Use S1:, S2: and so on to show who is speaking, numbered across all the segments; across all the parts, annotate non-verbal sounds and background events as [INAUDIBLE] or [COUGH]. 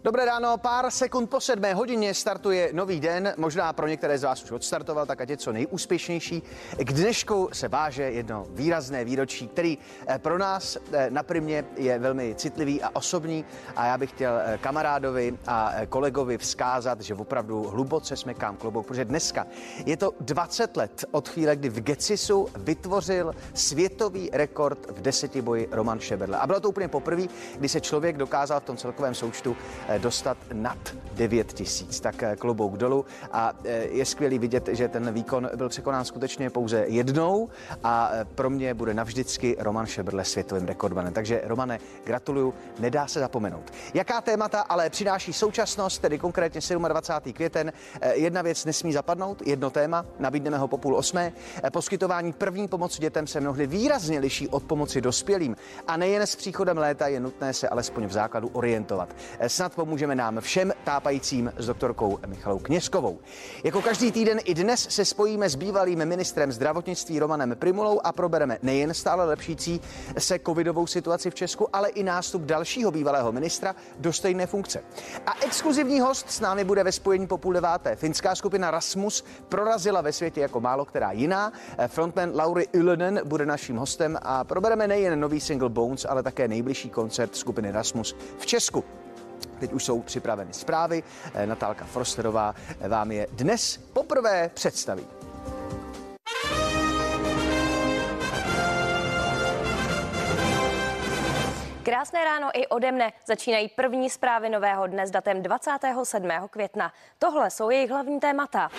S1: Dobré ráno, pár sekund po sedmé hodině startuje nový den. Možná pro některé z vás už odstartoval, tak ať je co nejúspěšnější. K dnešku se váže jedno výrazné výročí, který eh, pro nás eh, na primě je velmi citlivý a osobní. A já bych chtěl eh, kamarádovi a kolegovi vzkázat, že opravdu hluboce smekám klobouk, protože dneska je to 20 let od chvíle, kdy v Gecisu vytvořil světový rekord v desetiboji Roman Šeberle. A bylo to úplně poprvé, kdy se člověk dokázal v tom celkovém součtu dostat nad 9 tisíc. Tak eh, klobouk dolů a eh, je skvělý vidět, že ten výkon byl překonán skutečně pouze jednou a pro mě bude navždycky Roman Šebrle světovým rekordmanem. Takže Romane, gratuluju, nedá se zapomenout. Jaká témata ale přináší současnost, tedy konkrétně 27. květen, jedna věc nesmí zapadnout, jedno téma, nabídneme ho po půl osmé. Poskytování první pomoci dětem se mnohdy výrazně liší od pomoci dospělým a nejen s příchodem léta je nutné se alespoň v základu orientovat. Snad pomůžeme nám všem tápajícím s doktorkou Michalou Kněžkovou. Jako každý týden i dnes se spojíme s bývalým ministrem zdravotnictví Romanem Primulou a probereme nejen stále lepšící se covidovou situaci v Česku, ale i nástup dalšího bývalého ministra do stejné funkce. A exkluzivní host s námi bude ve spojení po půl deváté. Finská skupina Rasmus prorazila ve světě jako málo která jiná. Frontman Lauri Ylönen bude naším hostem a probereme nejen nový single Bones, ale také nejbližší koncert skupiny Rasmus v Česku. Teď už jsou připraveny zprávy. Eh, Natálka Frosterová eh, vám je dnes poprvé představí.
S2: Krásné ráno i ode mne. Začínají první zprávy nového dne s datem 27. května. Tohle jsou jejich hlavní témata.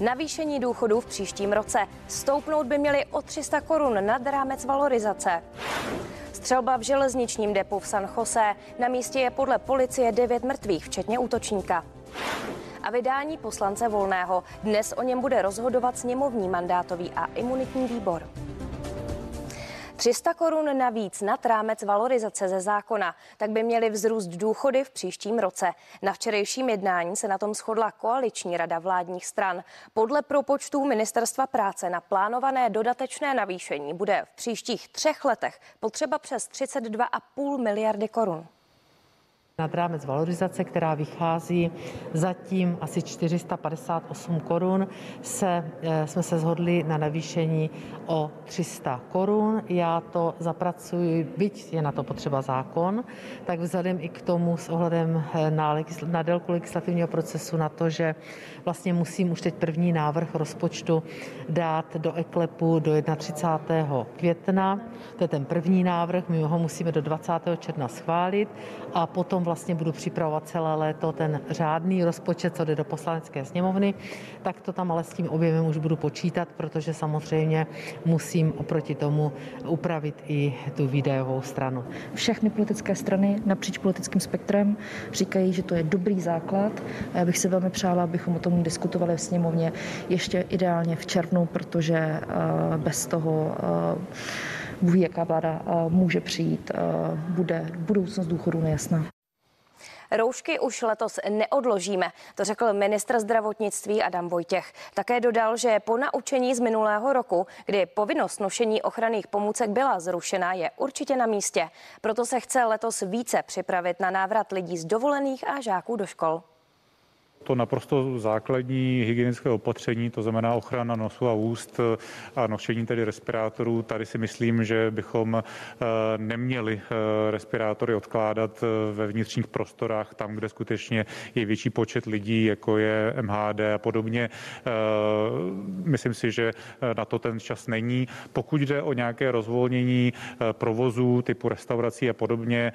S2: Navýšení důchodů v příštím roce. Stoupnout by měli o 300 korun nad rámec valorizace. Střelba v železničním depu v San Jose. Na místě je podle policie devět mrtvých, včetně útočníka. A vydání poslance Volného. Dnes o něm bude rozhodovat sněmovní mandátový a imunitní výbor. 300 korun navíc nad rámec valorizace ze zákona, tak by měly vzrůst důchody v příštím roce. Na včerejším jednání se na tom shodla koaliční rada vládních stran. Podle propočtů ministerstva práce na plánované dodatečné navýšení bude v příštích třech letech potřeba přes 32,5 miliardy korun
S3: nad rámec valorizace, která vychází zatím asi 458 korun, se, eh, jsme se shodli na navýšení o 300 korun. Já to zapracuji, byť je na to potřeba zákon, tak vzhledem i k tomu s ohledem eh, na, na délku legislativního procesu, na to, že vlastně musím už teď první návrh rozpočtu dát do eklepu do 31. května. To je ten první návrh, my ho musíme do 20. června schválit a potom vlastně budu připravovat celé léto ten řádný rozpočet, co jde do poslanecké sněmovny, tak to tam ale s tím objemem už budu počítat, protože samozřejmě musím oproti tomu upravit i tu výdajovou stranu.
S4: Všechny politické strany napříč politickým spektrem říkají, že to je dobrý základ. Já bych si velmi přála, abychom o tom diskutovali v sněmovně ještě ideálně v červnu, protože eh, bez toho Bůh jaká vláda eh, může přijít, eh, bude budoucnost důchodu nejasná.
S2: Roušky už letos neodložíme, to řekl ministr zdravotnictví Adam Vojtěch. Také dodal, že po naučení z minulého roku, kdy povinnost nošení ochranných pomůcek byla zrušena, je určitě na místě. Proto se chce letos více připravit na návrat lidí z dovolených a žáků do škol
S5: to naprosto základní hygienické opatření, to znamená ochrana nosu a úst eh, a nošení tedy respirátorů. Tady si myslím, že bychom eh, neměli eh, respirátory odkládat ve vnitřních prostorách, tam, kde skutečně je větší počet lidí, jako je MHD a podobně. Myslím si, že na to ten čas není. Pokud jde o nějaké rozvolnění provozů typu restaurací a podobně,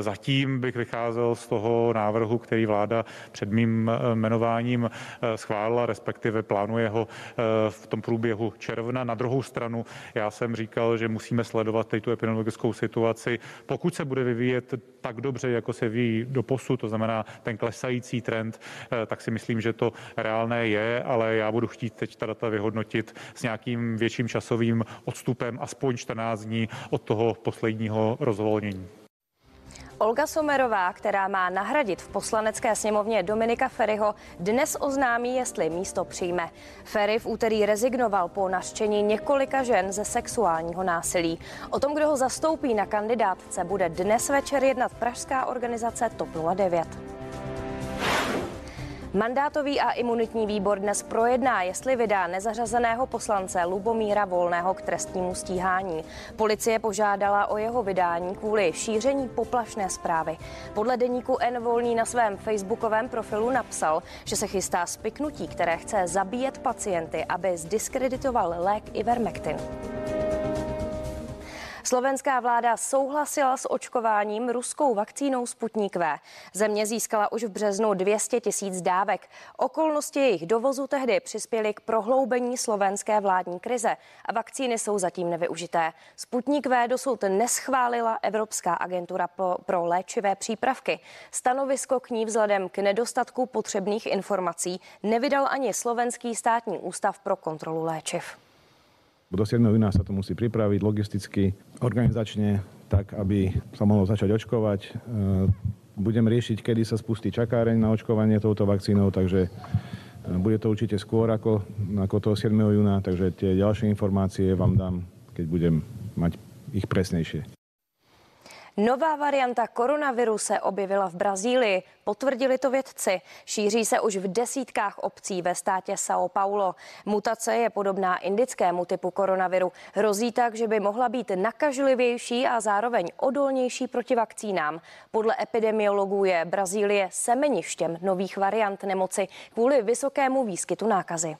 S5: zatím bych vycházel z toho návrhu, který vláda před mým jmenováním eh, schválila, respektive plánuje ho eh, v tom průběhu června. Na druhou stranu, já jsem říkal, že musíme sledovat tu epidemiologickou situaci. Pokud se bude vyvíjet tak dobře, jako se ví do posu, to znamená ten klesající trend, eh, tak si myslím, že to reálné je, ale já budu chtít teď ta data vyhodnotit s nějakým větším časovým odstupem, aspoň 14 dní od toho posledního rozvolnění.
S2: Olga Somerová, která má nahradit v poslanecké sněmovně Dominika Ferryho, dnes oznámí, jestli místo přijme. Ferry v úterý rezignoval po naštění několika žen ze sexuálního násilí. O tom, kdo ho zastoupí na kandidátce, bude dnes večer jednat pražská organizace TOP 09. Mandátový a imunitní výbor dnes projedná, jestli vydá nezařazeného poslance Lubomíra Volného k trestnímu stíhání. Policie požádala o jeho vydání kvůli šíření poplašné zprávy. Podle deníku N Volný na svém facebookovém profilu napsal, že se chystá spiknutí, které chce zabíjet pacienty, aby zdiskreditoval lék Ivermectin. Slovenská vláda souhlasila s očkováním ruskou vakcínou Sputnik V. Země získala už v březnu 200 tisíc dávek. Okolnosti jejich dovozu tehdy přispěly k prohloubení slovenské vládní krize a vakcíny jsou zatím nevyužité. Sputnik V dosud neschválila Evropská agentura pro léčivé přípravky. Stanovisko k ní vzhledem k nedostatku potřebných informací nevydal ani Slovenský státní ústav pro kontrolu léčiv.
S6: Do 7. júna sa to musí pripraviť logisticky, organizačne, tak aby sa mohlo začať očkovať. E, budem riešiť, kedy sa spustí čakáreň na očkovanie touto vakcínou, takže e, bude to určite skôr ako, ako toho 7. júna, takže tie ďalšie informácie vám dám, keď budem mať ich presnejšie.
S2: Nová varianta koronaviru se objevila v Brazílii. Potvrdili to vědci. Šíří se už v desítkách obcí ve státě São Paulo. Mutace je podobná indickému typu koronaviru. Hrozí tak, že by mohla být nakažlivější a zároveň odolnější proti vakcínám. Podle epidemiologů je Brazílie semeništěm nových variant nemoci kvůli vysokému výskytu nákazy.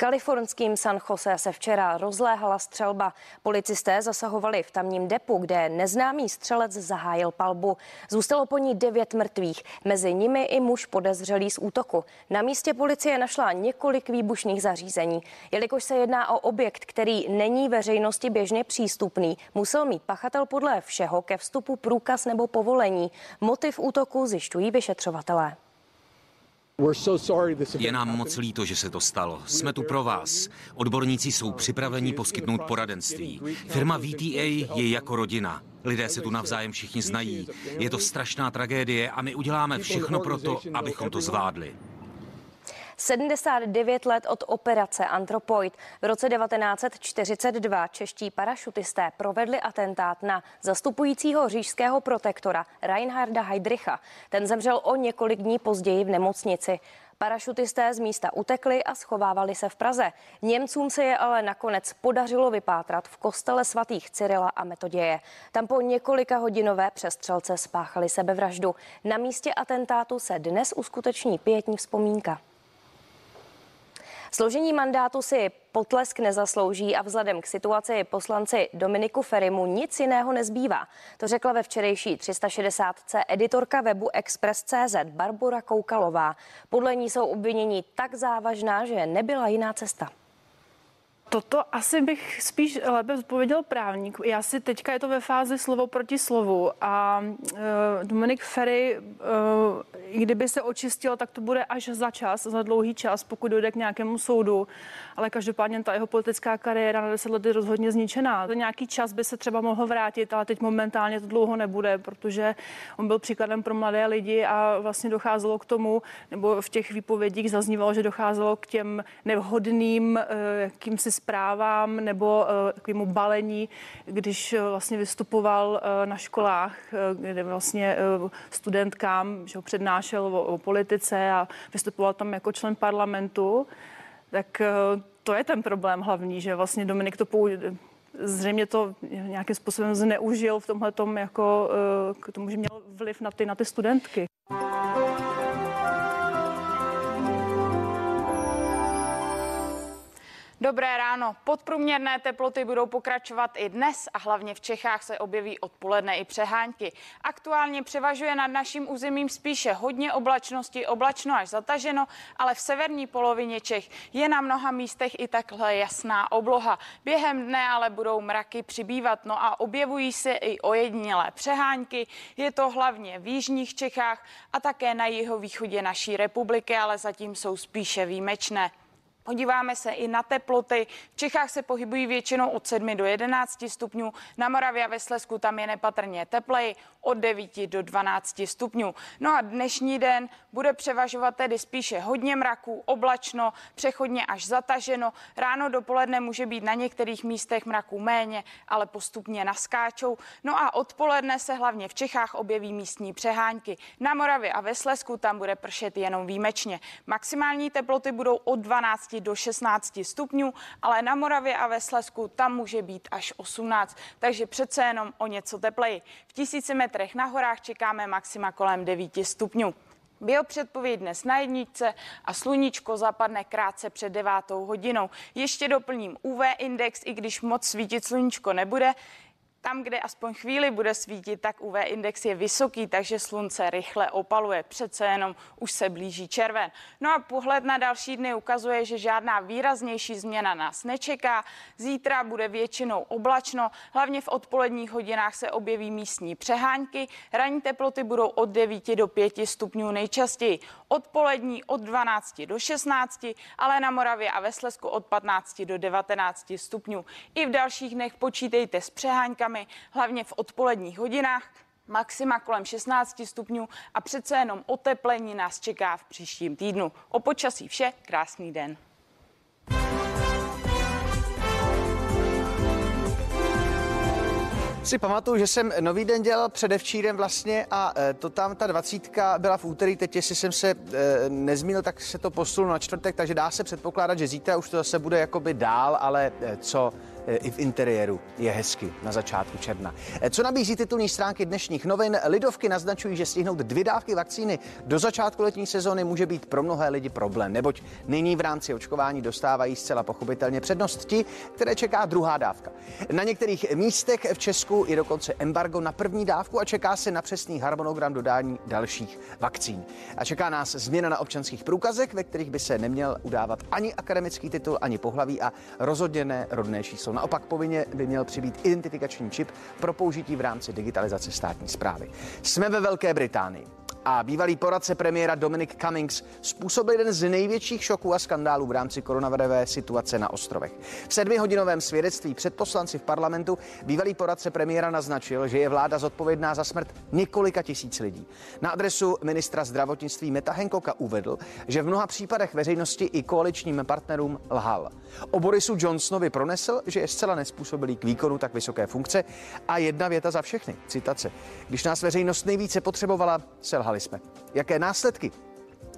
S2: Kalifornským San Jose se včera rozléhala střelba. Policisté zasahovali v tamním depu, kde neznámý střelec zahájil palbu. Zůstalo po ní devět mrtvých, mezi nimi i muž podezřelý z útoku. Na místě policie našla několik výbušných zařízení. Jelikož se jedná o objekt, který není veřejnosti běžně přístupný, musel mít pachatel podle všeho ke vstupu průkaz nebo povolení. Motiv útoku zjišťují vyšetřovatelé.
S7: Je nám moc líto, že se to stalo. Jsme tu pro vás. Odborníci jsou připraveni poskytnout poradenství. Firma VTA je jako rodina. Lidé se tu navzájem všichni znají. Je to strašná tragédie a my uděláme všechno pro to, abychom to zvládli.
S2: 79 let od operace Antropoid. V roce 1942 čeští parašutisté provedli atentát na zastupujícího řížského protektora Reinharda Heydricha. Ten zemřel o několik dní později v nemocnici. Parašutisté z místa utekli a schovávali se v Praze. Němcům se je ale nakonec podařilo vypátrat v kostele svatých Cyrila a Metoděje. Tam po několika hodinové přestřelce spáchali sebevraždu. Na místě atentátu se dnes uskuteční pětní vzpomínka. Složení mandátu si potlesk nezaslouží a vzhledem k situaci poslanci Dominiku Ferimu nic jiného nezbývá. To řekla ve včerejší 360C editorka webu Express.cz Barbara Koukalová. Podle ní jsou obvinění tak závažná, že nebyla jiná cesta.
S8: Toto asi bych spíš lépe odpověděl právník. Já si teďka je to ve fázi slovo proti slovu a uh, Dominik Ferry, uh, kdyby se očistil, tak to bude až za čas, za dlouhý čas, pokud dojde k nějakému soudu. Ale každopádně ta jeho politická kariéra na 10 let je rozhodně zničená. Za nějaký čas by se třeba mohl vrátit, ale teď momentálně to dlouho nebude, protože on byl příkladem pro mladé lidi a vlastně docházelo k tomu, nebo v těch výpovědích zaznívalo, že docházelo k těm nevhodným uh, jakýmsi zprávám nebo uh, takovému balení, když uh, vlastně vystupoval uh, na školách, kde vlastně studentkám že ho přednášel o, o politice a vystupoval tam jako člen parlamentu, tak to je ten problém hlavní, že vlastně Dominik to použil zřejmě to nějakým způsobem zneužil v tomhle tom jako k tomu, že měl vliv na ty, na ty studentky.
S9: Dobré ráno. Podprůměrné teploty budou pokračovat i dnes a hlavně v Čechách se objeví odpoledne i přehánky. Aktuálně převažuje nad naším územím spíše hodně oblačnosti, oblačno až zataženo, ale v severní polovině Čech je na mnoha místech i takhle jasná obloha. Během dne ale budou mraky přibývat, no a objevují se i ojedinělé přehánky. Je to hlavně v jižních Čechách a také na jihovýchodě naší republiky, ale zatím jsou spíše výjimečné. Podíváme se i na teploty. V Čechách se pohybují většinou od 7 do 11 stupňů. Na Moravě a ve Slesku tam je nepatrně tepleji od 9 do 12 stupňů. No a dnešní den bude převažovat tedy spíše hodně mraků, oblačno, přechodně až zataženo. Ráno dopoledne může být na některých místech mraků méně, ale postupně naskáčou. No a odpoledne se hlavně v Čechách objeví místní přehánky. Na Moravě a ve Slesku tam bude pršet jenom výjimečně. Maximální teploty budou od 12 do 16 stupňů, ale na Moravě a ve Slesku tam může být až 18, takže přece jenom o něco tepleji. V tisíci metrech na horách čekáme maxima kolem 9 stupňů. Biopředpověď dnes na jedničce a sluníčko zapadne krátce před devátou hodinou. Ještě doplním UV index, i když moc svítit sluníčko nebude, tam, kde aspoň chvíli bude svítit, tak UV index je vysoký, takže slunce rychle opaluje. Přece jenom už se blíží červen. No a pohled na další dny ukazuje, že žádná výraznější změna nás nečeká. Zítra bude většinou oblačno, hlavně v odpoledních hodinách se objeví místní přehánky. Ranní teploty budou od 9 do 5 stupňů nejčastěji. Odpolední od 12 do 16, ale na Moravě a ve Slesku od 15 do 19 stupňů. I v dalších dnech počítejte s přeháňkami teplotami, hlavně v odpoledních hodinách. Maxima kolem 16 stupňů a přece jenom oteplení nás čeká v příštím týdnu. O počasí vše, krásný den.
S1: Si pamatuju, že jsem nový den dělal předevčírem vlastně a e, to tam ta dvacítka byla v úterý, teď jestli jsem se e, nezmínil, tak se to posunulo na čtvrtek, takže dá se předpokládat, že zítra už to zase bude jakoby dál, ale e, co i v interiéru je hezky na začátku června. Eh, co nabízí titulní stránky dnešních novin? Lidovky naznačují, že stihnout dvě dávky vakcíny do začátku letní sezóny může být pro mnohé lidi problém, neboť nyní v rámci očkování dostávají zcela pochopitelně přednost ti, které čeká druhá dávka. Na některých místech v Česku je dokonce embargo na první dávku a čeká se na přesný harmonogram dodání dalších vakcín. A čeká nás změna na občanských průkazech, ve kterých by se neměl udávat ani akademický titul, ani pohlaví a rozhodně rodné číslo. Naopak povinně by měl přibýt identifikační čip pro použití v rámci digitalizace státní zprávy. Jsme ve Velké Británii a bývalý poradce premiéra Dominic Cummings způsobil jeden z největších šoků a skandálů v rámci koronavirové situace na ostrovech. V sedmihodinovém svědectví před poslanci v parlamentu bývalý poradce premiéra naznačil, že je vláda zodpovědná za smrt několika tisíc lidí. Na adresu ministra zdravotnictví Meta Hancocka uvedl, že v mnoha případech veřejnosti i koaličním partnerům lhal. O Borisu Johnsonovi pronesl, že je zcela nespůsobilý k výkonu tak vysoké funkce a jedna věta za všechny. Citace. Když nás veřejnost nejvíce potřebovala, selhal Selhali jsme. Jaké následky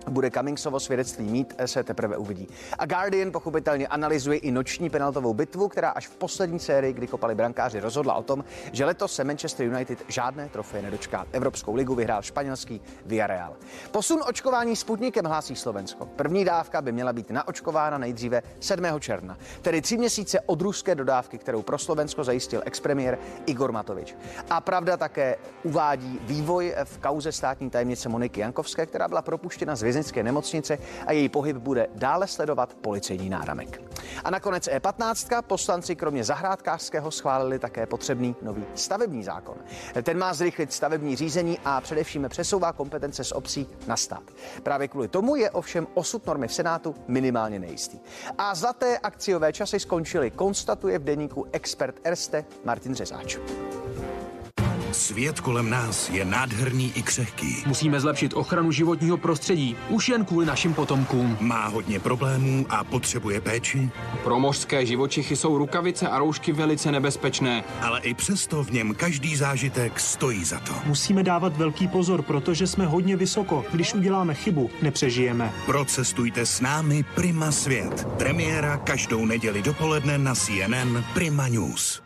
S1: bude Cummingsovo svědectví mít, se teprve uvidí. A Guardian pochopitelně analyzuje i noční penaltovou bitvu, která až v poslední sérii, kdy kopali brankáři, rozhodla o tom, že letos se Manchester United žádné trofeje nedočká. Evropskou ligu vyhrál španělský Villarreal. Posun očkování Sputnikem hlásí Slovensko. První dávka by měla být naočkována nejdříve 7. června, tedy tři měsíce od ruské dodávky, kterou pro Slovensko zajistil expremiér Igor Matovič. A pravda také uvádí vývoj v kauze státní tajemnice Moniky Jankovské, která byla propuštěna z vězeňské nemocnice a její pohyb bude dále sledovat policejní náramek. A nakonec E15 poslanci kromě zahrádkářského schválili také potřebný nový stavební zákon. Ten má zrychlit stavební řízení a především přesouvá kompetence z obcí na stát. Právě kvůli tomu je ovšem osud normy v Senátu minimálně nejistý. A zlaté akciové časy skončily, konstatuje v deníku expert Erste Martin Řezáč.
S10: Svět kolem nás je nádherný i křehký.
S11: Musíme zlepšit ochranu životního prostředí, už jen kvůli našim potomkům.
S10: Má hodně problémů a potřebuje péči.
S11: Pro mořské živočichy jsou rukavice a roušky velice nebezpečné.
S10: Ale i přesto v něm každý zážitek stojí za to.
S12: Musíme dávat velký pozor, protože jsme hodně vysoko. Když uděláme chybu, nepřežijeme.
S10: Procestujte s námi Prima Svět. Premiéra každou neděli dopoledne na CNN Prima News.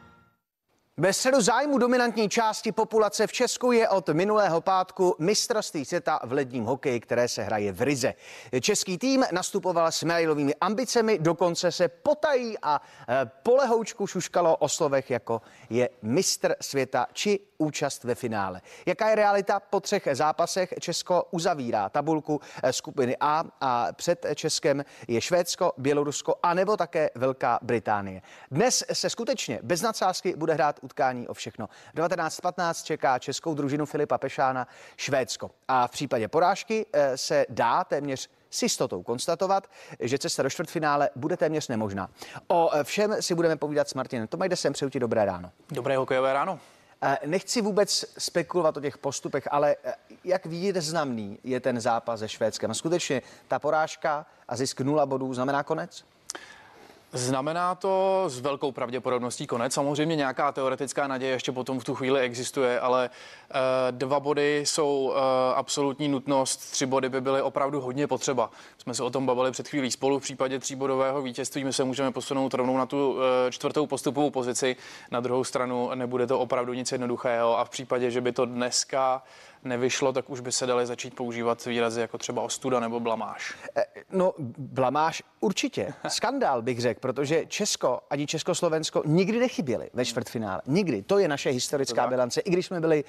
S1: Ve středu zájmu dominantní části populace v Česku je od minulého pátku mistrovství světa v ledním hokeji, které se hraje v Rize. Český tým nastupoval s medailovými ambicemi, dokonce se potají a e, polehoučku šuškalo o slovech jako je mistr světa či účast ve finále. Jaká je realita? Po třech zápasech Česko uzavírá tabulku e, skupiny A a před Českem je Švédsko, Bělorusko a nebo také Velká Británie. Dnes se skutečně bez nadsázky bude hrát utkání o všechno. 19.15 čeká českou družinu Filipa Pešána Švédsko. A v případě porážky eh, se dá téměř s jistotou konstatovat, že cesta do čtvrtfinále bude téměř nemožná. O všem si budeme povídat s Martinem Tomajdesem. Přeju ti dobré ráno.
S13: Dobré hokejové ráno.
S1: Eh, nechci vůbec spekulovat o těch postupech, ale eh, jak významný je ten zápas se Švédskem? Skutečně ta porážka a zisk nula bodů znamená konec?
S13: Znamená to s velkou pravděpodobností konec. Samozřejmě nějaká teoretická naděje ještě potom v tu chvíli existuje, ale e, dva body jsou e, absolutní nutnost, tři body by byly opravdu hodně potřeba. Jsme se o tom bavili před chvílí spolu. V případě tříbodového vítězství my se můžeme posunout rovnou na tu e, čtvrtou postupovou pozici. Na druhou stranu nebude to opravdu nic jednoduchého a v případě, že by to dneska nevyšlo, tak už by se daly začít používat výrazy jako třeba ostuda nebo blamáž.
S1: No, blamáž určitě. Skandál bych řekl, protože Česko ani Československo nikdy nechyběli ve čtvrtfinále. Nikdy. To je naše historická to bilance. I když jsme byli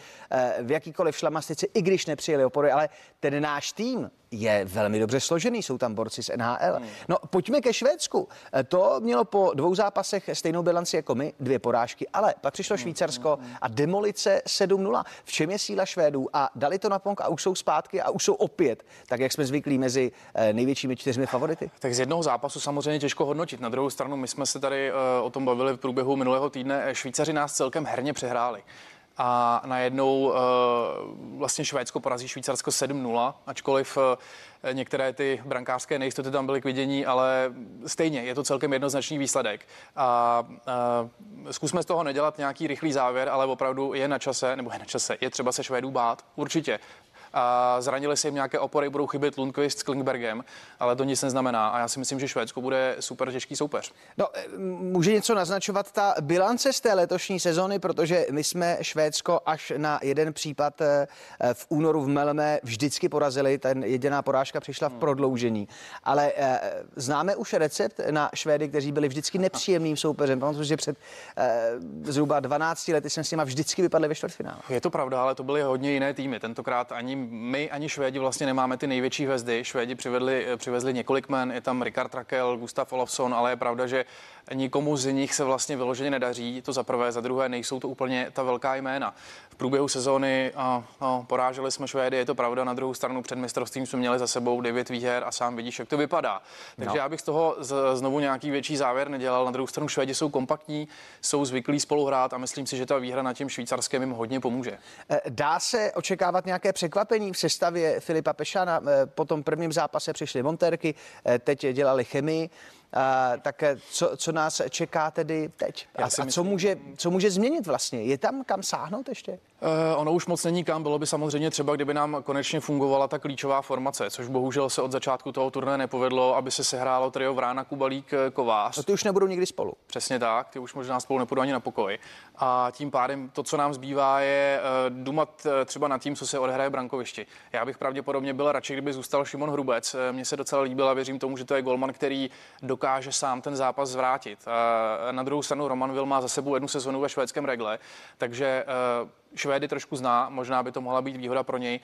S1: v jakýkoliv šlamastici, i když nepřijeli opory, ale ten náš tým je velmi dobře složený, jsou tam borci z NHL. Hmm. No pojďme ke Švédsku. E, to mělo po dvou zápasech stejnou bilanci jako my, dvě porážky, ale pak přišlo hmm. Švýcarsko hmm. a demolice 7-0. V čem je síla Švédů? A dali to na ponk a už jsou zpátky a už jsou opět, tak jak jsme zvyklí, mezi e, největšími čtyřmi favority.
S13: Tak z jednoho zápasu samozřejmě těžko hodnotit. Na druhou stranu, my jsme se tady e, o tom bavili v průběhu minulého týdne. Švýcaři nás celkem herně přehráli a najednou uh, vlastně Švédsko porazí Švýcarsko 7-0, ačkoliv uh, některé ty brankářské nejistoty tam byly k vidění, ale stejně je to celkem jednoznačný výsledek. A uh, zkusme z toho nedělat nějaký rychlý závěr, ale opravdu je na čase, nebo je na čase, je třeba se Švédů bát, určitě a zranili se jim nějaké opory, budou chybět Lundqvist s Klingbergem, ale to nic neznamená. A já si myslím, že Švédsko bude super těžký soupeř.
S1: No, eh, může něco naznačovat ta bilance z té letošní sezony, protože my jsme Švédsko až na jeden případ eh, v únoru v Melme vždycky porazili. Ten jediná porážka přišla v hmm. prodloužení. Ale eh, známe už recept na Švédy, kteří byli vždycky nepříjemným soupeřem. Pamatuju, že před zhruba 12 lety jsme s nimi vždycky vypadli ve čtvrtfinále.
S13: Je to pravda, ale to byly hodně jiné týmy. Tentokrát ani my ani Švédi vlastně nemáme ty největší hvězdy. Švédi přivedli, přivezli několik men, je tam Richard Rakel, Gustav Olofsson, ale je pravda, že nikomu z nich se vlastně vyloženě nedaří. To za prvé, za druhé nejsou to úplně ta velká jména. V průběhu sezóny a, a, poráželi jsme Švédy, je to pravda. Na druhou stranu před mistrovstvím jsme měli za sebou devět výher a sám vidíš, jak to vypadá. Takže no. já bych z toho z, znovu nějaký větší závěr nedělal. Na druhou stranu Švédi jsou kompaktní, jsou zvyklí spolu hrát a myslím si, že ta výhra na tím švýcarském jim hodně pomůže.
S1: Eh, dá se očekávat nějaké překvapení v sestavě Filipa Pešana? Eh, po tom prvním zápase přišly Monterky, eh, teď dělali chemii. Tak co, co nás čeká tedy teď? A, a co, může, co může změnit vlastně? Je tam kam sáhnout ještě?
S13: Uh, ono už moc není kam. Bylo by samozřejmě třeba, kdyby nám konečně fungovala ta klíčová formace, což bohužel se od začátku toho turné nepovedlo, aby se sehrálo trio Vrána, Kubalík, Kovář.
S1: No ty už nebudou nikdy spolu.
S13: Přesně tak, ty už možná spolu nepůjdou ani na pokoj. A tím pádem to, co nám zbývá, je uh, dumat třeba nad tím, co se odehraje v brankovišti. Já bych pravděpodobně byl radši, kdyby zůstal Šimon Hrubec. Mně se docela líbil a věřím tomu, že to je golman, který dokáže sám ten zápas zvrátit. Na druhou stranu Roman Vil má za sebou jednu sezonu ve švédském regle, takže Švédy trošku zná, možná by to mohla být výhoda pro něj.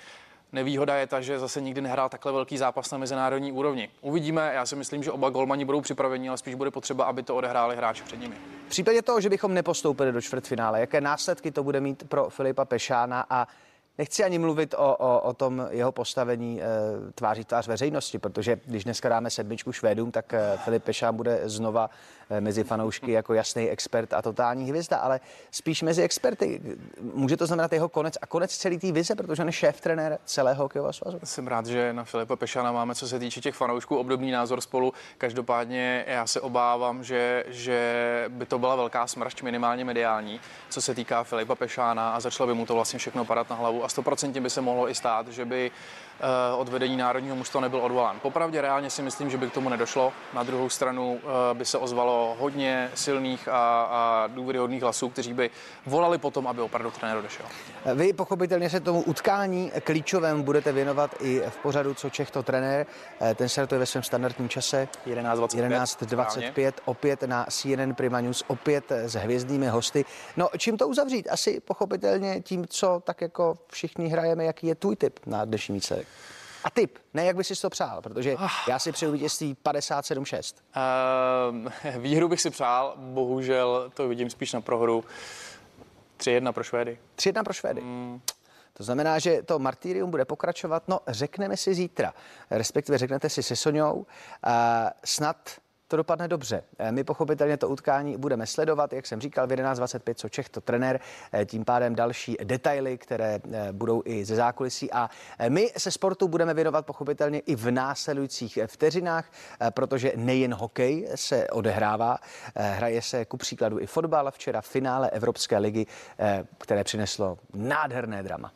S13: Nevýhoda je ta, že zase nikdy nehrál takhle velký zápas na mezinárodní úrovni. Uvidíme, já si myslím, že oba golmani budou připraveni, ale spíš bude potřeba, aby to odehráli hráči před nimi.
S1: V případě toho, že bychom nepostoupili do čtvrtfinále, jaké následky to bude mít pro Filipa Pešána a Nechci ani mluvit o, o, o tom jeho postavení e, tváří tvář veřejnosti, protože když dneska dáme sedmičku Švédům, tak e, Filip Pešán bude znova mezi fanoušky jako jasný expert a totální hvězda, ale spíš mezi experty. Může to znamenat jeho konec a konec celé té vize, protože on je šéf trenér celého hokejového svazu.
S13: Jsem rád, že na Filipa Pešana máme, co se týče těch fanoušků, obdobný názor spolu. Každopádně já se obávám, že, že by to byla velká smršť minimálně mediální, co se týká Filipa Pešána a začalo by mu to vlastně všechno padat na hlavu a 100% by se mohlo i stát, že by Eh, od vedení národního mužstva nebyl odvolán. Popravdě reálně si myslím, že by k tomu nedošlo. Na druhou stranu eh, by se ozvalo hodně silných a, a důvěryhodných hlasů, kteří by volali potom, aby opravdu trenér odešel.
S1: Vy pochopitelně se tomu utkání klíčovém budete věnovat i v pořadu Co Čech to trenér. Eh, ten startuje ve svém standardním čase
S13: 11.25.
S1: 11.25 opět na CNN Prima News, opět s hvězdnými hosty. No čím to uzavřít? Asi pochopitelně tím, co tak jako všichni hrajeme, jaký je tvůj tip na dnešní výsledek. A typ, ne jak bys si to přál, protože ah. já si přeju vítězství 57-6.
S13: Uh, výhru bych si přál, bohužel to vidím spíš na prohru. 3-1 pro Švédy.
S1: 3-1 pro Švédy. Mm. To znamená, že to martýrium bude pokračovat, no řekneme si zítra, respektive řeknete si se Soňou, snad to dopadne dobře. Eh, my pochopitelně to utkání budeme sledovat, jak jsem říkal, v 11.25, co Čech, to trenér, eh, tím pádem další detaily, které eh, budou i ze zákulisí. A my se sportu budeme věnovat pochopitelně i v následujících vteřinách, protože nejen hokej se odehrává, hraje se ku příkladu i fotbal. Včera v finále Evropské ligy, které přineslo nádherné drama.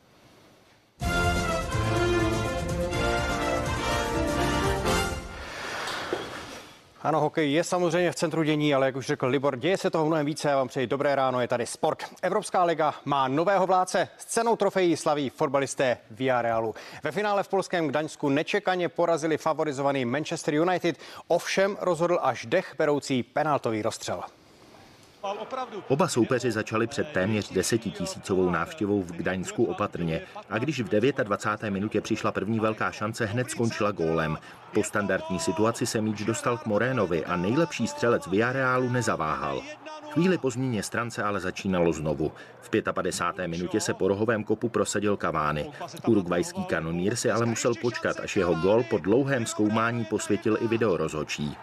S14: Ano, hokej je samozřejmě v centru dění, ale jak už řekl Libor, děje se toho mnohem více. Já vám přeji dobré ráno, je tady sport. Evropská liga má nového vládce. S cenou trofejí slaví fotbalisté Realu. Ve finále v polském Gdaňsku nečekaně porazili favorizovaný Manchester United, ovšem rozhodl až dech beroucí penaltový rozstřel.
S15: Oba soupeři začali před téměř desetitisícovou návštěvou v Gdaňsku opatrně a když v 29. minutě přišla první velká šance, hned skončila gólem. Po standardní situaci se míč dostal k Morénovi a nejlepší střelec Villarrealu nezaváhal. Chvíli po změně strance ale začínalo znovu. V 55. minutě se po rohovém kopu prosadil Kavány. Urugvajský kanonír si ale musel počkat, až jeho gol po dlouhém zkoumání posvětil i videorozhočí.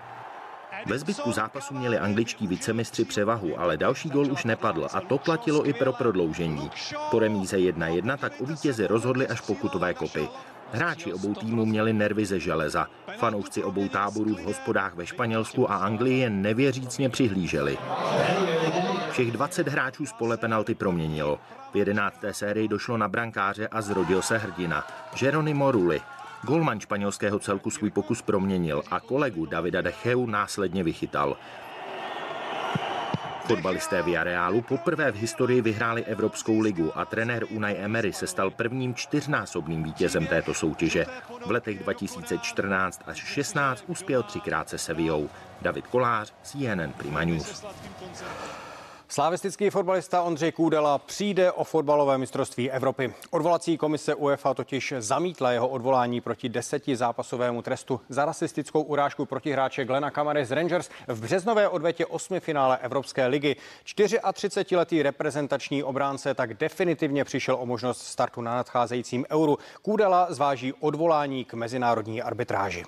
S15: Ve zbytku zápasu měli angličtí vicemistři převahu, ale další gol už nepadl a to platilo i pro prodloužení. Po remíze 1-1 tak o vítězi rozhodli až pokutové kopy. Hráči obou týmů měli nervy ze železa. Fanoušci obou táborů v hospodách ve Španělsku a Anglii jen nevěřícně přihlíželi. Všech 20 hráčů z pole penalty proměnilo. V 11. sérii došlo na brankáře a zrodil se hrdina. Jeronimo Rulli, Golman španělského celku svůj pokus proměnil a kolegu Davida Decheu následně vychytal. Fotbalisté Villarrealu poprvé v historii vyhráli Evropskou ligu a trenér Unai Emery se stal prvním čtyřnásobným vítězem této soutěže. V letech 2014 až 16 uspěl třikrát se Sevillou. David Kolář, CNN Prima News.
S14: Slavistický fotbalista Ondřej Kůdela přijde o fotbalové mistrovství Evropy. Odvolací komise UEFA totiž zamítla jeho odvolání proti deseti zápasovému trestu za rasistickou urážku proti hráče Glena Kamary z Rangers v březnové odvetě osmi finále Evropské ligy. 34-letý reprezentační obránce tak definitivně přišel o možnost startu na nadcházejícím euru. Kůdela zváží odvolání k mezinárodní arbitráži.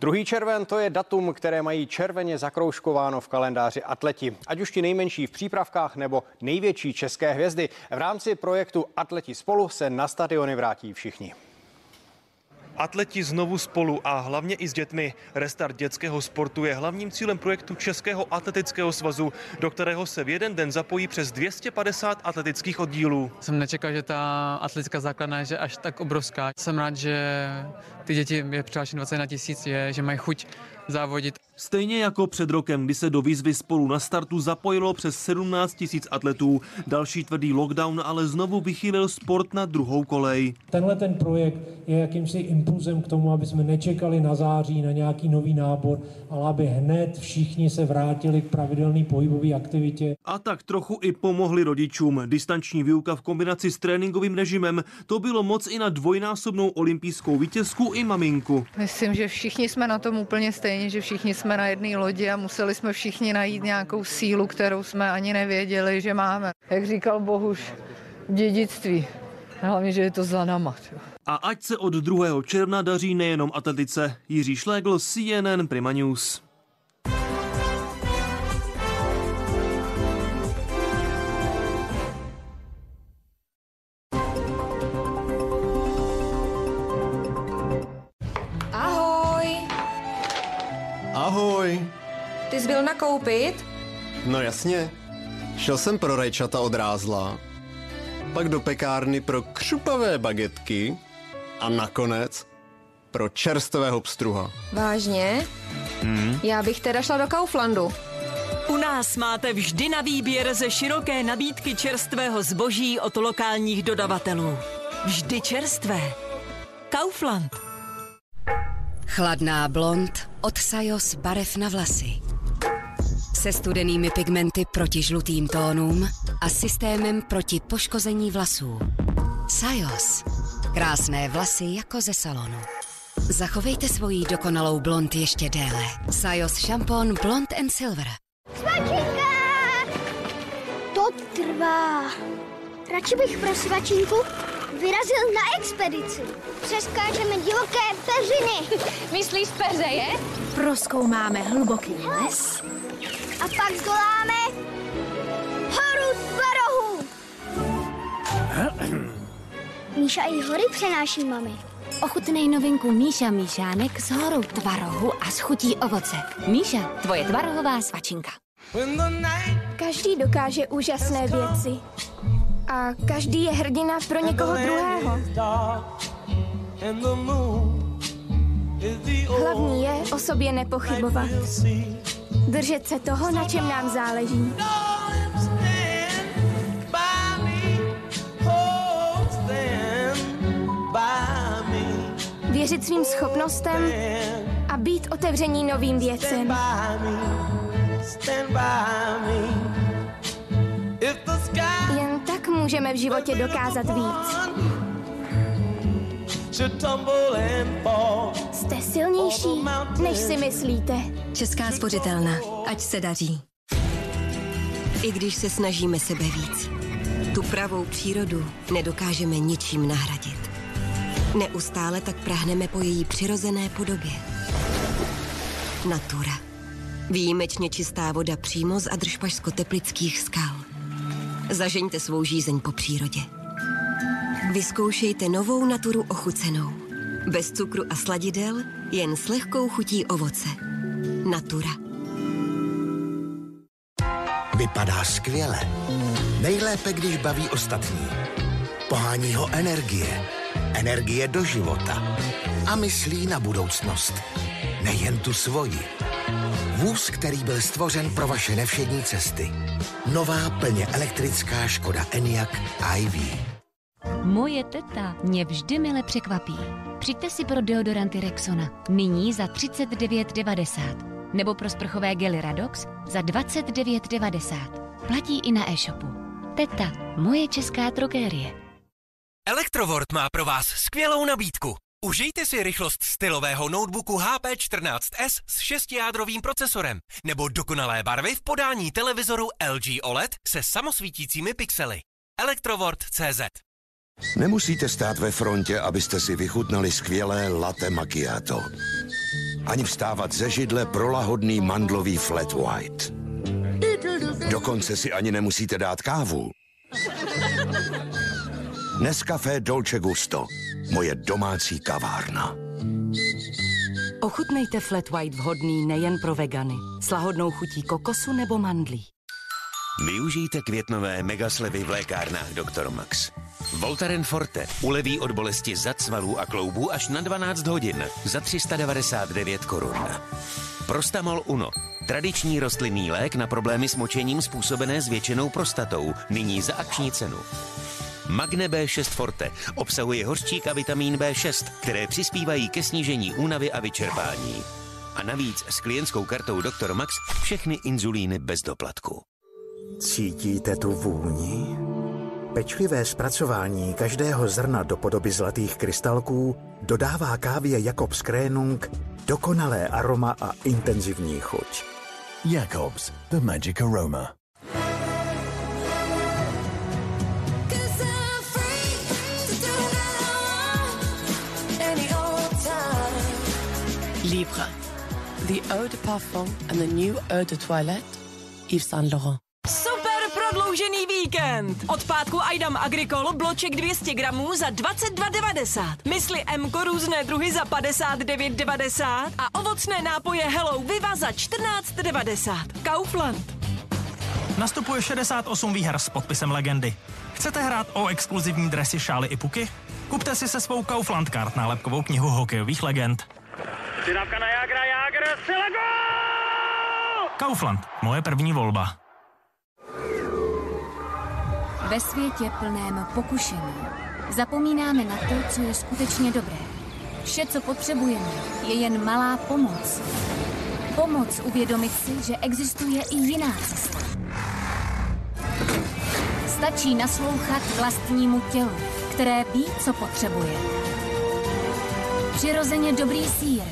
S14: Druhý červen to je datum, které mají červeně zakroužkováno v kalendáři atleti. Ať už ti nejmenší v přípravkách nebo největší české hvězdy. V rámci projektu Atleti spolu se na stadiony vrátí všichni.
S16: Atleti znovu spolu a hlavně i s dětmi. Restart dětského sportu je hlavním cílem projektu Českého atletického svazu, do kterého se v jeden den zapojí přes 250 atletických oddílů.
S17: Jsem nečekal, že ta atletická základna je až tak obrovská. Jsem rád, že ty děti je přihlášen 21 tisíc, je, že mají chuť závodit.
S16: Stejně jako před rokem, kdy se do výzvy spolu na startu zapojilo přes 17 tisíc atletů. Další tvrdý lockdown ale znovu vychýlil sport na druhou kolej.
S18: Tenhle ten projekt je jakýmsi impulzem k tomu, aby jsme nečekali na září na nějaký nový nábor, ale aby hned všichni se vrátili k pravidelné pohybové aktivitě.
S16: A tak trochu i pomohli rodičům. Distanční výuka v kombinaci s tréninkovým režimem, to bylo moc i na dvojnásobnou olympijskou vítězku i maminku.
S19: Myslím, že všichni jsme na tom úplně stejně, že všichni jsme na jedné lodi a museli jsme všichni najít nějakou sílu, kterou jsme ani nevěděli, že máme. Jak říkal Bohuš, dědictví. Hlavně, že je to za nama.
S16: A ať se od 2. června daří nejenom atletice. Jiří Šlégl, CNN Prima News.
S20: Byl nakoupit?
S21: No jasně. Šel jsem pro rajčata od rázla, pak do pekárny pro křupavé bagetky a nakonec pro čerstvého pstruha.
S20: Vážně? Hmm. Já bych teda šla do Kauflandu.
S22: U nás máte vždy na výběr ze široké nabídky čerstvého zboží od lokálních dodavatelů. Vždy čerstvé. Kaufland.
S23: Chladná blond od Sajos barev na vlasy. Se studenými pigmenty proti žlutým tónům a systémem proti poškození vlasů. Sajos. Krásné vlasy jako ze salonu. Zachovejte svoji dokonalou blond ještě déle. Sajos šampon Blond and Silver.
S24: Svačinka! To trvá.
S25: Radši bych pro svačinku vyrazil na expedici. Přeskážeme divoké peřiny. [LAUGHS]
S20: Myslíš peřeje? Proskoumáme hluboký les.
S25: A pak zdoláme horu tvarohů. Míša i hory přenáší mami.
S20: Ochutnej novinku Míša Míšánek s horou tvarohu a s chutí ovoce. Míša, tvoje tvarohová svačinka.
S26: Každý dokáže úžasné věci. A každý je hrdina pro někoho druhého. Hlavní je o sobě nepochybovat. Držet se toho, na čem nám záleží. Věřit svým schopnostem a být otevření novým věcem. Jen tak můžeme v životě dokázat víc. Jste silnější, než si myslíte.
S23: Česká spořitelna. Ať se daří. I když se snažíme sebe víc, tu pravou přírodu nedokážeme ničím nahradit. Neustále tak prahneme po její přirozené podobě. Natura. Výjimečně čistá voda přímo z adržpašsko-teplických skal. Zažeňte svou žízeň po přírodě. Vyzkoušejte novou naturu ochucenou. Bez cukru a sladidel, jen s lehkou chutí ovoce. Natura.
S27: Vypadá skvěle. Nejlépe, když baví ostatní. Pohání ho energie. Energie do života. A myslí na budoucnost. Nejen tu svoji. Vůz, který byl stvořen pro vaše nevšední cesty. Nová plně elektrická Škoda Enyaq iV.
S24: Moje teta mě vždy mile překvapí. Přijďte si pro deodoranty Rexona. Nyní za 39,90. Nebo pro sprchové gely Radox za 29,90. Platí i na e-shopu. Teta, moje česká drogérie.
S28: Electrovort má pro vás skvělou nabídku. Užijte si rychlost stylového notebooku HP 14s s 6-jádrovým procesorem nebo dokonalé barvy v podání televizoru LG OLED se samosvítícími pixely. Electrovort.cz
S27: Nemusíte stát ve frontě, abyste si vychutnali skvělé latte macchiato. Ani vstávat ze židle pro lahodný mandlový flat white. Dokonce si ani nemusíte dát kávu. Nescafé Dolce Gusto. Moje domácí kavárna.
S22: Ochutnejte flat white vhodný nejen pro vegany. S lahodnou chutí kokosu nebo mandlí.
S15: Využijte květnové megaslevy v lékárnách Dr. Max. Voltaren Forte uleví od bolesti zad, svalů a kloubů až na 12 hodin za 399 korun. Prostamol Uno. Tradiční rostlinný lék na problémy s močením způsobené zvětšenou prostatou. Nyní za akční cenu. Magne B6 Forte obsahuje hořčík a vitamín B6, které přispívají ke snížení únavy a vyčerpání. A navíc s klientskou kartou Dr. Max všechny inzulíny bez doplatku.
S27: Cítíte tu vůni? Pečlivé zpracování každého zrna do podoby zlatých krystalků dodává kávě Jakobs Krénung dokonalé aroma a intenzivní chuť.
S29: Jacobs, the magic aroma.
S30: Libre. The eau de parfum and the new eau de toilette. Yves Saint Laurent.
S22: Super prodloužený víkend! Od pátku Aidam Agricol bloček 200 gramů za 22,90. Mysli Mko různé druhy za 59,90 a ovocné nápoje Hello Viva za 14,90. Kaufland.
S12: Nastupuje 68 výher s podpisem legendy. Chcete hrát o exkluzivní dresy, šály i puky? Kupte si se svou Kaufland Card nálepkovou knihu hokejových legend.
S31: Přidávka na Jágra, Jágr!
S12: Kaufland, moje první volba.
S24: Ve světě plném pokušení zapomínáme na to, co je skutečně dobré. Vše, co potřebujeme, je jen malá pomoc. Pomoc uvědomit si, že existuje i jiná cesta. Stačí naslouchat vlastnímu tělu, které ví, co potřebuje. Přirozeně dobrý sír.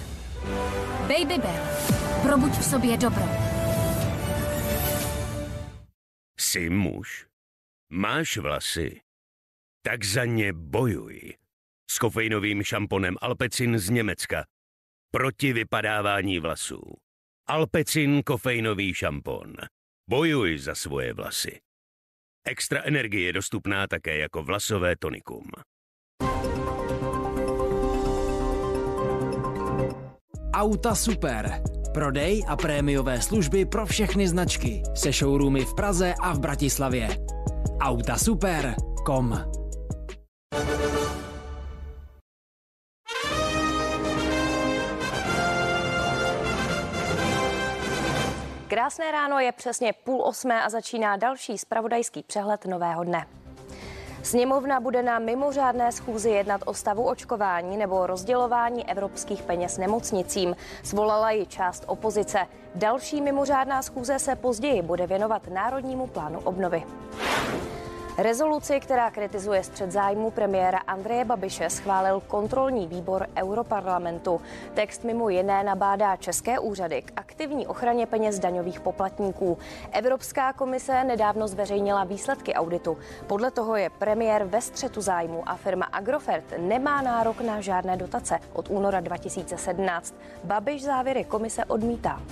S24: Baby Bell. Probuď v sobě dobro.
S15: Jsi muž. Máš vlasy.
S32: Tak za ně bojuj. S kofeinovým šamponem Alpecin z Německa. Proti vypadávání vlasů. Alpecin kofeinový šampon. Bojuj za svoje vlasy. Extra energie je dostupná také jako vlasové tonikum.
S33: Auta Super. Prodej a prémiové služby pro všechny značky se showroomy v Praze a v Bratislavě. Autasuper.com
S2: Krásné ráno je přesně půl osmé a začíná další spravodajský přehled nového dne. Sněmovna bude na mimořádné schůzi jednat o stavu očkování nebo rozdělování evropských peněz nemocnicím. Svolala ji část opozice. Další mimořádná schůze se později bude věnovat Národnímu plánu obnovy. Rezoluci, která kritizuje střed zájmu premiéra Andreje Babiše, schválil kontrolní výbor Europarlamentu. Text mimo jiné nabádá české úřady k aktivní ochraně peněz daňových poplatníků. Evropská komise nedávno zveřejnila výsledky auditu. Podle toho je premiér ve střetu zájmu a firma Agrofert nemá nárok na žádné dotace od února 2017. Babiš závěry komise odmítá.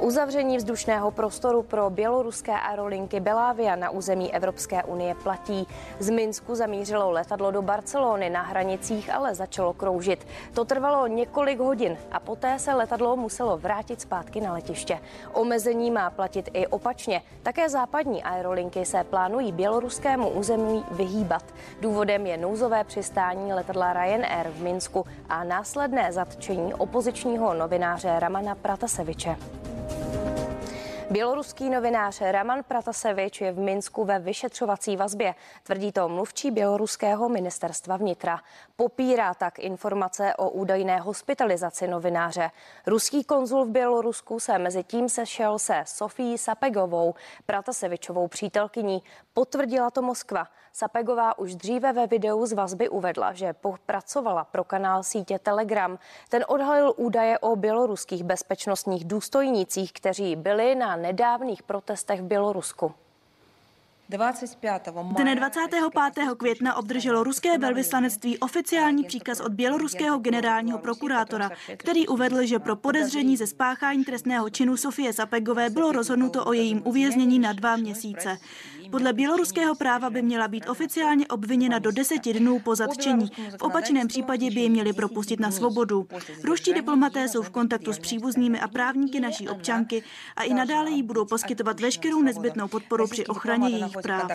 S2: Uzavření vzdušného prostoru pro běloruské aerolinky Belavia na území Evropské unie platí. Z Minsku zamířilo letadlo do Barcelony na hranicích, ale začalo kroužit. To trvalo několik hodin a poté se letadlo muselo vrátit zpátky na letiště. Omezení má platit i opačně. Také západní aerolinky se plánují běloruskému území vyhýbat. Důvodem je nouzové přistání letadla Ryanair v Minsku a následné zatčení opozičního novináře Ramana Prataseviče. Běloruský novinář Raman Pratasevič je v Minsku ve vyšetřovací vazbě, tvrdí to mluvčí běloruského ministerstva vnitra. Popírá tak informace o údajné hospitalizaci novináře. Ruský konzul v Bělorusku se mezi tím sešel se Sofí Sapegovou, Pratasevičovou přítelkyní. Potvrdila to Moskva. Sapegová už dříve ve videu z vazby uvedla, že pracovala pro kanál sítě Telegram. Ten odhalil údaje o běloruských bezpečnostních důstojnících, kteří byli na nedávných protestech v Bělorusku.
S34: Dne 25. května obdrželo ruské velvyslanectví oficiální příkaz od běloruského generálního prokurátora, který uvedl, že pro podezření ze spáchání trestného činu Sofie Sapegové bylo rozhodnuto o jejím uvěznění na dva měsíce. Podle běloruského práva by měla být oficiálně obviněna do deseti dnů po zatčení. V opačném případě by ji měli propustit na svobodu. Ruští diplomaté jsou v kontaktu s příbuznými a právníky naší občanky a i nadále jí budou poskytovat veškerou nezbytnou podporu při ochraně jejich práv.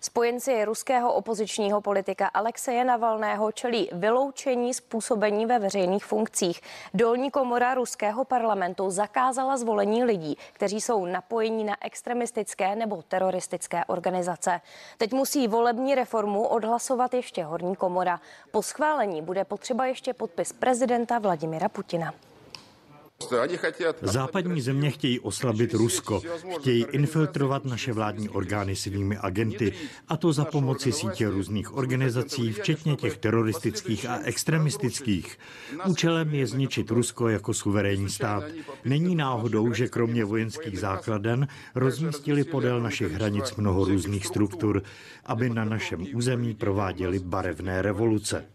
S2: Spojenci ruského opozičního politika Alexeje Navalného čelí vyloučení způsobení ve veřejných funkcích. Dolní komora ruského parlamentu zakázala zvolení lidí, kteří jsou napojení na extremistické nebo teroristické organizace. Teď musí volební reformu odhlasovat ještě horní komora. Po schválení bude potřeba ještě podpis prezidenta Vladimira Putina.
S35: Západní země chtějí oslabit Rusko, chtějí infiltrovat naše vládní orgány svými agenty, a to za pomoci sítě různých organizací, včetně těch teroristických a extremistických. Účelem je zničit Rusko jako suverénní stát. Není náhodou, že kromě vojenských základen rozmístili podél našich hranic mnoho různých struktur, aby na našem území prováděli barevné revoluce.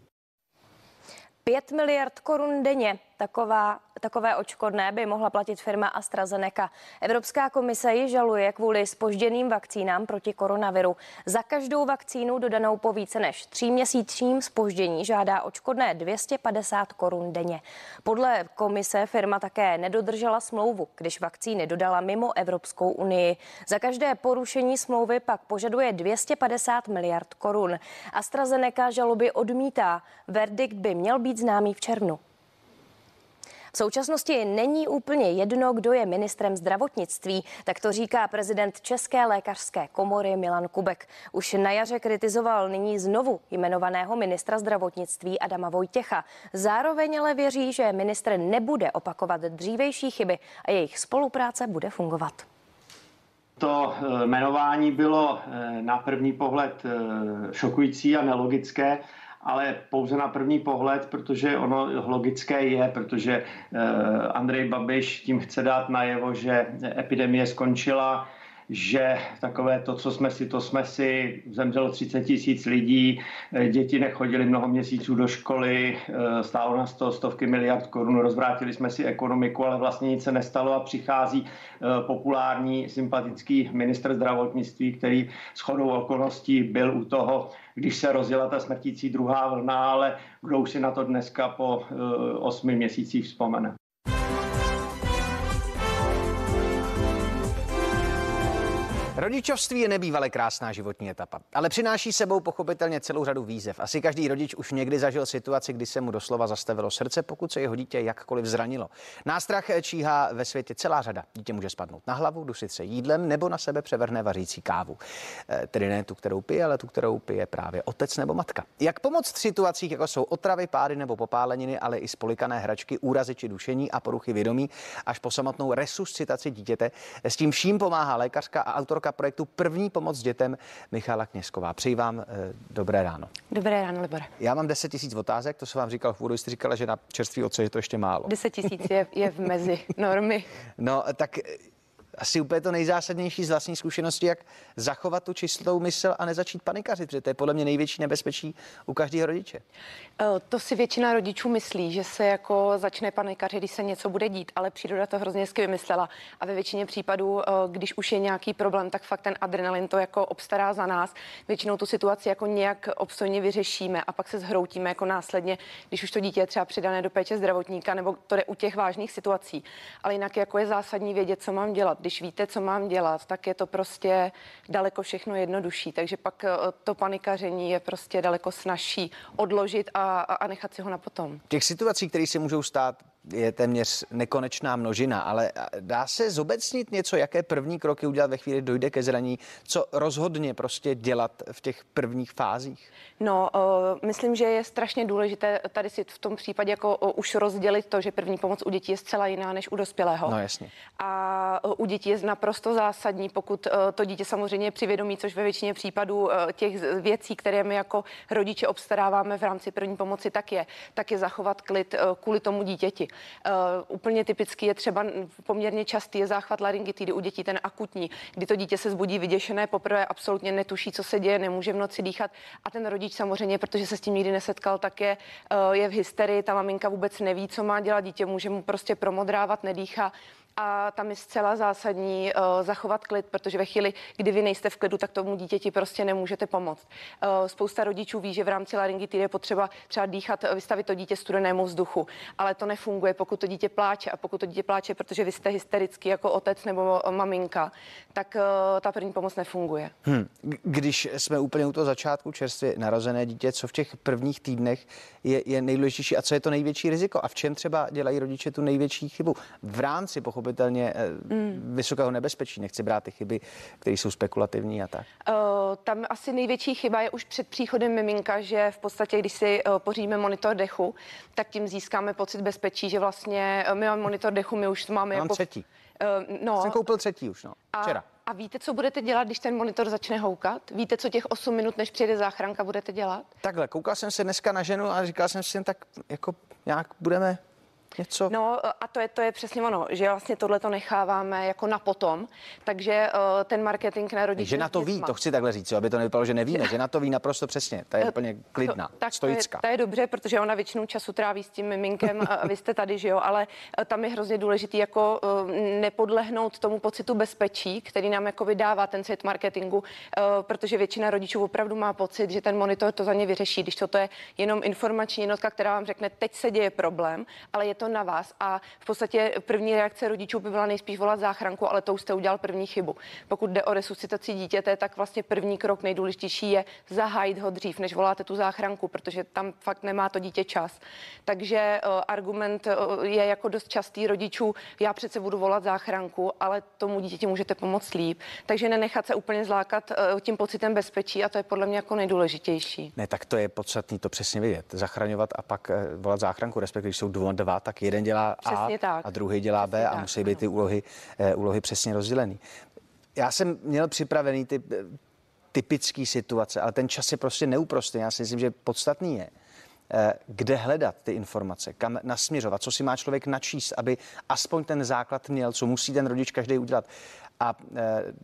S2: 5 miliard korun denně taková, takové očkodné by mohla platit firma AstraZeneca. Evropská komise ji žaluje kvůli spožděným vakcínám proti koronaviru. Za každou vakcínu dodanou po více než tříměsíčním spoždění žádá očkodné 250 korun denně. Podle komise firma také nedodržela smlouvu, když vakcíny dodala mimo Evropskou unii. Za každé porušení smlouvy pak požaduje 250 miliard korun. AstraZeneca žaloby odmítá. Verdikt by měl být známý v červnu. V současnosti není úplně jedno, kdo je ministrem zdravotnictví, tak to říká prezident České lékařské komory Milan Kubek. Už na jaře kritizoval nyní znovu jmenovaného ministra zdravotnictví Adama Vojtěcha. Zároveň ale věří, že ministr nebude opakovat dřívejší chyby a jejich spolupráce bude fungovat.
S36: To eh, jmenování bylo eh, na první pohled eh, šokující a nelogické ale pouze na první pohled, protože ono logické je, protože eh, Andrej Babiš tím chce dát najevo, že epidemie skončila, že takové to, co jsme si, to jsme si, zemřelo 30 tisíc lidí, eh, děti nechodili mnoho měsíců do školy, eh, stálo nás to stovky miliard korun, rozvrátili jsme si ekonomiku, ale vlastně nic se nestalo a přichází populární, sympatický ministr zdravotnictví, který shodou okolností byl u toho, když se rozjela ta smrtící druhá vlna, ale kdo už si na to dneska po osmi měsících vzpomene.
S1: Rodičovství je nebývale krásná životní etapa, ale přináší sebou pochopitelně celou řadu výzev. Asi každý rodič už někdy zažil situaci, kdy se mu doslova zastavilo srdce, pokud se jeho dítě jakkoliv zranilo. Nástrach číhá ve světě celá řada. Dítě může spadnout na hlavu, dusit se jídlem nebo na sebe převrhne vařící kávu. E, tedy ne tu, kterou pije, ale tu, kterou pije právě otec nebo matka. Jak pomoct v situacích, jako jsou otravy, pády nebo popáleniny, ale i spolikané hračky, úrazy či dušení a poruchy vědomí, až po samotnou resuscitaci dítěte. S tím vším pomáhá lékařka a autorka projektu První pomoc dětem Michala Kněžková. Přeji vám e, dobré ráno.
S37: Dobré ráno, Libor.
S1: Já mám 10 tisíc otázek, to jsem vám říkal v úvodu, jste říkala, že na čerstvý oce je to ještě málo.
S37: 10 tisíc je, je v mezi normy. [LAUGHS]
S1: No, tak asi úplně to nejzásadnější z vlastní zkušenosti, jak zachovat tu čistou mysl a nezačít panikařit, protože to je podle mě největší nebezpečí u každého rodiče.
S37: E, to si většina rodičů myslí, že se jako začne panikařit, když se něco bude dít, ale příroda to hrozně hezky vymyslela. A ve většině případů, e, když už je nějaký problém, tak fakt ten adrenalin to jako obstará za nás. Většinou tu situaci jako nějak obstojně vyřešíme a pak se zhroutíme jako následně, když už to dítě je třeba přidané do péče zdravotníka nebo to jde u těch vážných situací. Ale jinak jako je zásadní vědět, co mám dělat když víte, co mám dělat, tak je to prostě daleko všechno jednodušší. Takže pak eh, to panikaření je prostě daleko snažší odložit a, a nechat si ho na potom.
S1: Těch situací, které se můžou stát, je téměř nekonečná množina, ale dá se zobecnit něco, jaké první kroky udělat ve chvíli, dojde ke zraní, co rozhodně prostě dělat v těch prvních fázích?
S37: No, uh, myslím, že je strašně důležité tady si v tom případě jako uh, už rozdělit to, že první pomoc u dětí je zcela jiná než u dospělého.
S1: No jasně.
S37: A uh, u dětí je naprosto zásadní, pokud uh, to dítě samozřejmě je přivědomí, což ve většině případů uh, těch věcí, které my jako rodiče obstaráváme v rámci první pomoci, tak je, tak je zachovat klid uh, kvůli tomu dítěti. Uh, úplně typický je třeba poměrně častý je záchvat laryngitidy u dětí, ten akutní, kdy to dítě se zbudí vyděšené, poprvé absolutně netuší, co se děje, nemůže v noci dýchat. A ten rodič samozřejmě, protože se s tím nikdy nesetkal, tak je, uh, je v hysterii, ta maminka vůbec neví, co má dělat, dítě může mu prostě promodrávat, nedýchá a tam je zcela zásadní uh, zachovat klid, protože ve chvíli, kdy vy nejste v klidu, tak tomu dítěti prostě nemůžete pomoct. Uh, spousta rodičů ví, že v rámci laryngitidy je potřeba třeba dýchat, vystavit to dítě studenému vzduchu, ale to nefunguje, pokud to dítě pláče a pokud to dítě pláče, protože vy jste hysterický jako otec nebo maminka, tak uh, ta první pomoc nefunguje.
S1: Hmm. Když jsme úplně u toho začátku čerstvě narozené dítě, co v těch prvních týdnech je, je nejdůležitější a co je to největší riziko a v čem třeba dělají rodiče tu největší chybu v rámci pochopitelně mm. vysokého nebezpečí. Nechci brát ty chyby, které jsou spekulativní a tak. Uh,
S37: tam asi největší chyba je už před příchodem miminka, že v podstatě, když si uh, pořídíme monitor dechu, tak tím získáme pocit bezpečí, že vlastně uh, my máme monitor dechu, my už máme
S1: Mám
S37: jako...
S1: třetí.
S37: Uh, no.
S1: Jsem koupil třetí už, no. Včera.
S37: A, a víte, co budete dělat, když ten monitor začne houkat? Víte, co těch 8 minut, než přijde záchranka, budete dělat?
S1: Takhle, koukal jsem se dneska na ženu a říkal jsem si, tak jako nějak budeme něco.
S37: No a to je, to je přesně ono, že vlastně tohle to necháváme jako na potom, takže uh, ten marketing na rodiče.
S1: Že na to ví, to chci takhle říct, aby to nevypadalo, že nevíme, [LAUGHS] že na to ví naprosto přesně, to je úplně klidná,
S37: to, tak
S1: stoická.
S37: To je, to je dobře, protože ona většinou času tráví s tím miminkem a vy jste tady, že jo, ale tam je hrozně důležitý jako uh, nepodlehnout tomu pocitu bezpečí, který nám jako vydává ten svět marketingu, uh, protože většina rodičů opravdu má pocit, že ten monitor to za ně vyřeší, když toto je jenom informační jednotka, která vám řekne, teď se děje problém, ale je to na vás a v podstatě první reakce rodičů by byla nejspíš volat záchranku, ale to už jste udělal první chybu. Pokud jde o resuscitaci dítěte, tak vlastně první krok nejdůležitější je zahájit ho dřív, než voláte tu záchranku, protože tam fakt nemá to dítě čas. Takže uh, argument uh, je jako dost častý rodičů, já přece budu volat záchranku, ale tomu dítěti můžete pomoct líp. Takže nenechat se úplně zlákat uh, tím pocitem bezpečí a to je podle mě jako nejdůležitější.
S1: Ne, tak to je podstatný to přesně vidět. Zachraňovat a pak volat záchranku, respektive když jsou dva, dva tak jeden dělá A tak. a druhý dělá Přesně B a tak, musí být ty úlohy, eh, úlohy přesně rozdělený. Já jsem měl připravený ty eh, typické situace, ale ten čas je prostě neúprostný. Já si myslím, že podstatný je, eh, kde hledat ty informace, kam nasměřovat, co si má člověk načíst, aby aspoň ten základ měl, co musí ten rodič každý udělat. a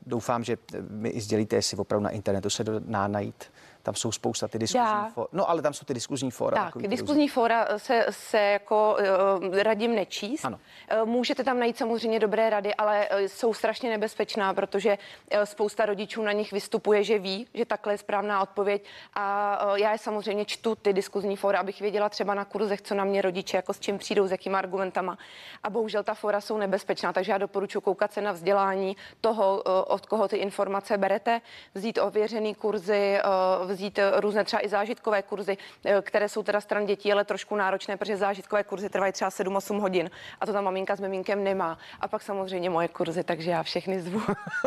S1: doufám, že mi i sdělíte, jestli opravdu na internetu se dá najít tam jsou spousta ty diskuzní fóra. No ale tam jsou ty diskuzní fóra.
S37: Tak, takový, diskuzní fóra se, se jako uh, radím nečíst. Ano. Uh, můžete tam najít samozřejmě dobré rady, ale uh, jsou strašně nebezpečná, protože uh, spousta rodičů na nich vystupuje, že ví, že takhle je správná odpověď. A uh, já je samozřejmě čtu ty diskuzní fóra, abych věděla třeba na kurzech, co na mě rodiče, jako s čím přijdou, s jakými argumentama. A bohužel ta fóra jsou nebezpečná, takže já doporučuji koukat se na vzdělání toho, uh, od koho ty informace berete, vzít ověřený kurzy, uh, vzít eh, různé třeba i zážitkové kurzy, eh, které jsou teda stran dětí, ale trošku náročné, protože zážitkové kurzy trvají třeba 7-8 hodin a to ta maminka s miminkem nemá. A pak samozřejmě moje kurzy, takže já všechny zvu.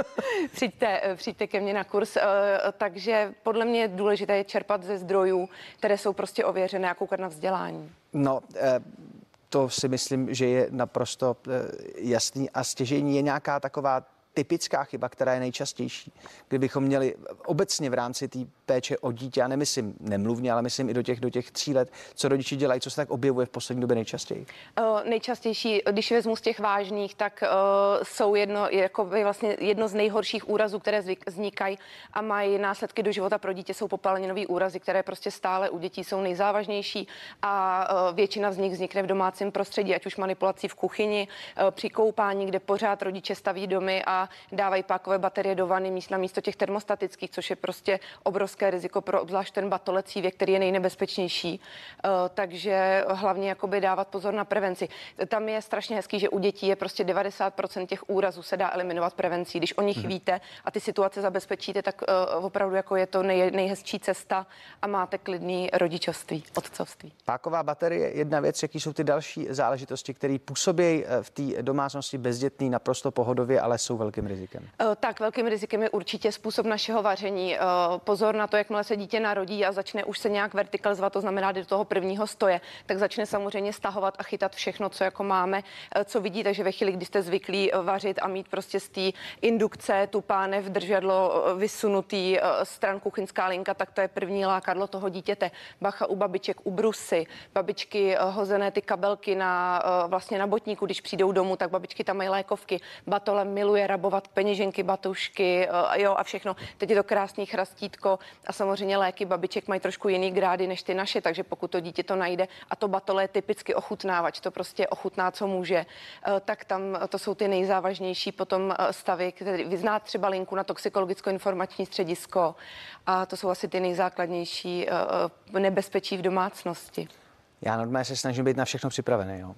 S37: [LAUGHS] přijďte, eh, přijďte ke mně na kurz. Takže podle mě je důležité čerpat ze zdrojů, které jsou prostě ověřené a koukat na vzdělání.
S1: No, to si myslím, že je naprosto jasný a stěžení je nějaká taková typická chyba, která je nejčastější. Kdybychom měli obecně v rámci té péče o dítě, já nemyslím nemluvně, ale myslím i do těch, do těch tří let, co rodiči dělají, co se tak objevuje v poslední době nejčastěji?
S37: Uh, nejčastější, když vezmu z těch vážných, tak uh, jsou jedno, jako vlastně jedno z nejhorších úrazů, které vznikají a mají následky do života pro dítě, jsou popáleninové úrazy, které prostě stále u dětí jsou nejzávažnější a uh, většina z nich vznikne v domácím prostředí, ať už manipulací v kuchyni, uh, při koupání, kde pořád rodiče staví domy a dávají pákové baterie do vany místo těch termostatických, což je prostě obrovské riziko pro obzvlášť ten batolecí věk, který je nejnebezpečnější. Eh, takže hlavně jakoby dávat pozor na prevenci. Tam je strašně hezký, že u dětí je prostě 90% těch úrazů se dá eliminovat prevencí. Když o nich hmm. víte a ty situace zabezpečíte, tak uh, opravdu jako je to nej, nejhezčí cesta a máte klidný rodičovství, otcovství.
S1: Páková baterie je jedna věc, jaký jsou ty další záležitosti, které působí eh, v té domácnosti bezdětný naprosto pohodově, ale jsou velkým rizikem?
S37: Eh, tak velkým rizikem je určitě způsob našeho vaření. Eh, pozor na to, jakmile se dítě narodí a začne už se nějak vertikalizovat, to znamená do toho prvního stoje, tak začne samozřejmě stahovat a chytat všechno, co jako máme, eh, co vidí. Takže ve chvíli, kdy jste zvyklí vařit a mít prostě z té indukce tu pánev, držadlo vysunutý stran kuchyňská linka, tak to je první lákadlo toho dítěte. Bacha u babiček, u brusy, babičky hozené ty kabelky na vlastně na botníku, když přijdou domů, tak babičky tam mají lékovky. Batole miluje rabovat peněženky, batušky eh, jo, a všechno. Teď je to krásný chrastítko a samozřejmě léky babiček mají trošku jiný grády než ty naše, takže pokud to dítě to najde a to batole je typicky ochutnávač, to prostě ochutná, co může, eh, tak tam to jsou ty nejzávažnější potom eh, stavy, které vyzná třeba linku na toxikologicko-informační středisko a to jsou asi ty nejzákladnější nebezpečí v domácnosti.
S1: Já normálně se snažím být na všechno připravený. Jo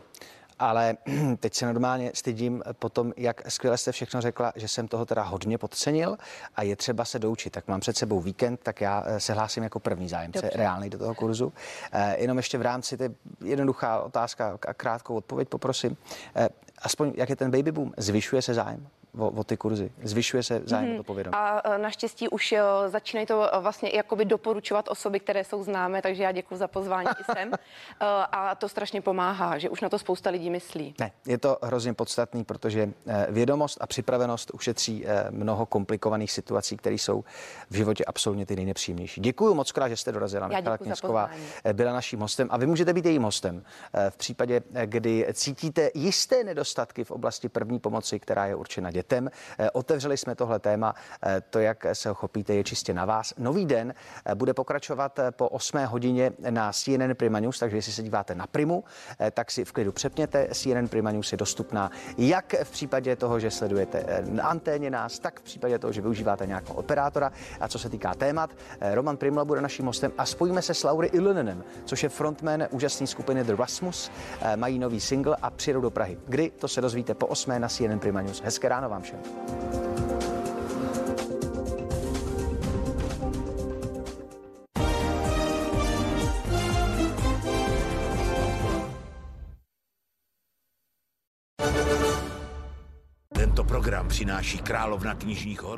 S1: ale [CLEARS THROAT] teď se normálně stydím po tom, jak skvěle jste všechno řekla, že jsem toho teda hodně podcenil a je třeba se doučit. Tak mám před sebou víkend, tak já eh, se hlásím jako první zájemce Dobře. reálný do toho kurzu. Eh, jenom ještě v rámci, to je jednoduchá otázka a krátkou odpověď poprosím. Eh, aspoň jak je ten baby boom, zvyšuje se zájem? O, o ty kurzy. Zvyšuje se zájem mm-hmm. to povědomí.
S37: A e, naštěstí už e, začínají to e, vlastně jakoby doporučovat osoby, které jsou známé, takže já děkuji za pozvání i sem. [LAUGHS] A to strašně pomáhá, že už na to spousta lidí myslí.
S1: Ne, je to hrozně podstatný, protože vědomost a připravenost ušetří mnoho komplikovaných situací, které jsou v životě absolutně ty nejnepříjemnější. Děkuji moc krát, že jste dorazila.
S37: Michala Kněžková
S1: byla naším hostem a vy můžete být jejím hostem v případě, kdy cítíte jisté nedostatky v oblasti první pomoci, která je určena dětem dětem. Eh, otevřeli jsme tohle téma, eh, to, jak se ho chopíte, je čistě na vás. Nový den eh, bude pokračovat po 8 hodině na CNN Prima News, takže jestli se díváte na Primu, tak si v klidu přepněte. CNN Prima News je dostupná jak v případě toho, že sledujete na anténě nás, tak v případě toho, že využíváte nějakého operátora. A co se týká témat, Roman Primla bude naším hostem a spojíme se s Laury Ilonenem, což je frontman úžasné skupiny The Rasmus. Mají nový single a přijedou do Prahy. Kdy, to se dozvíte po 8 na CNN Prima News. Hezké ráno vám všem.
S10: Tento program přináší královna knižních horor.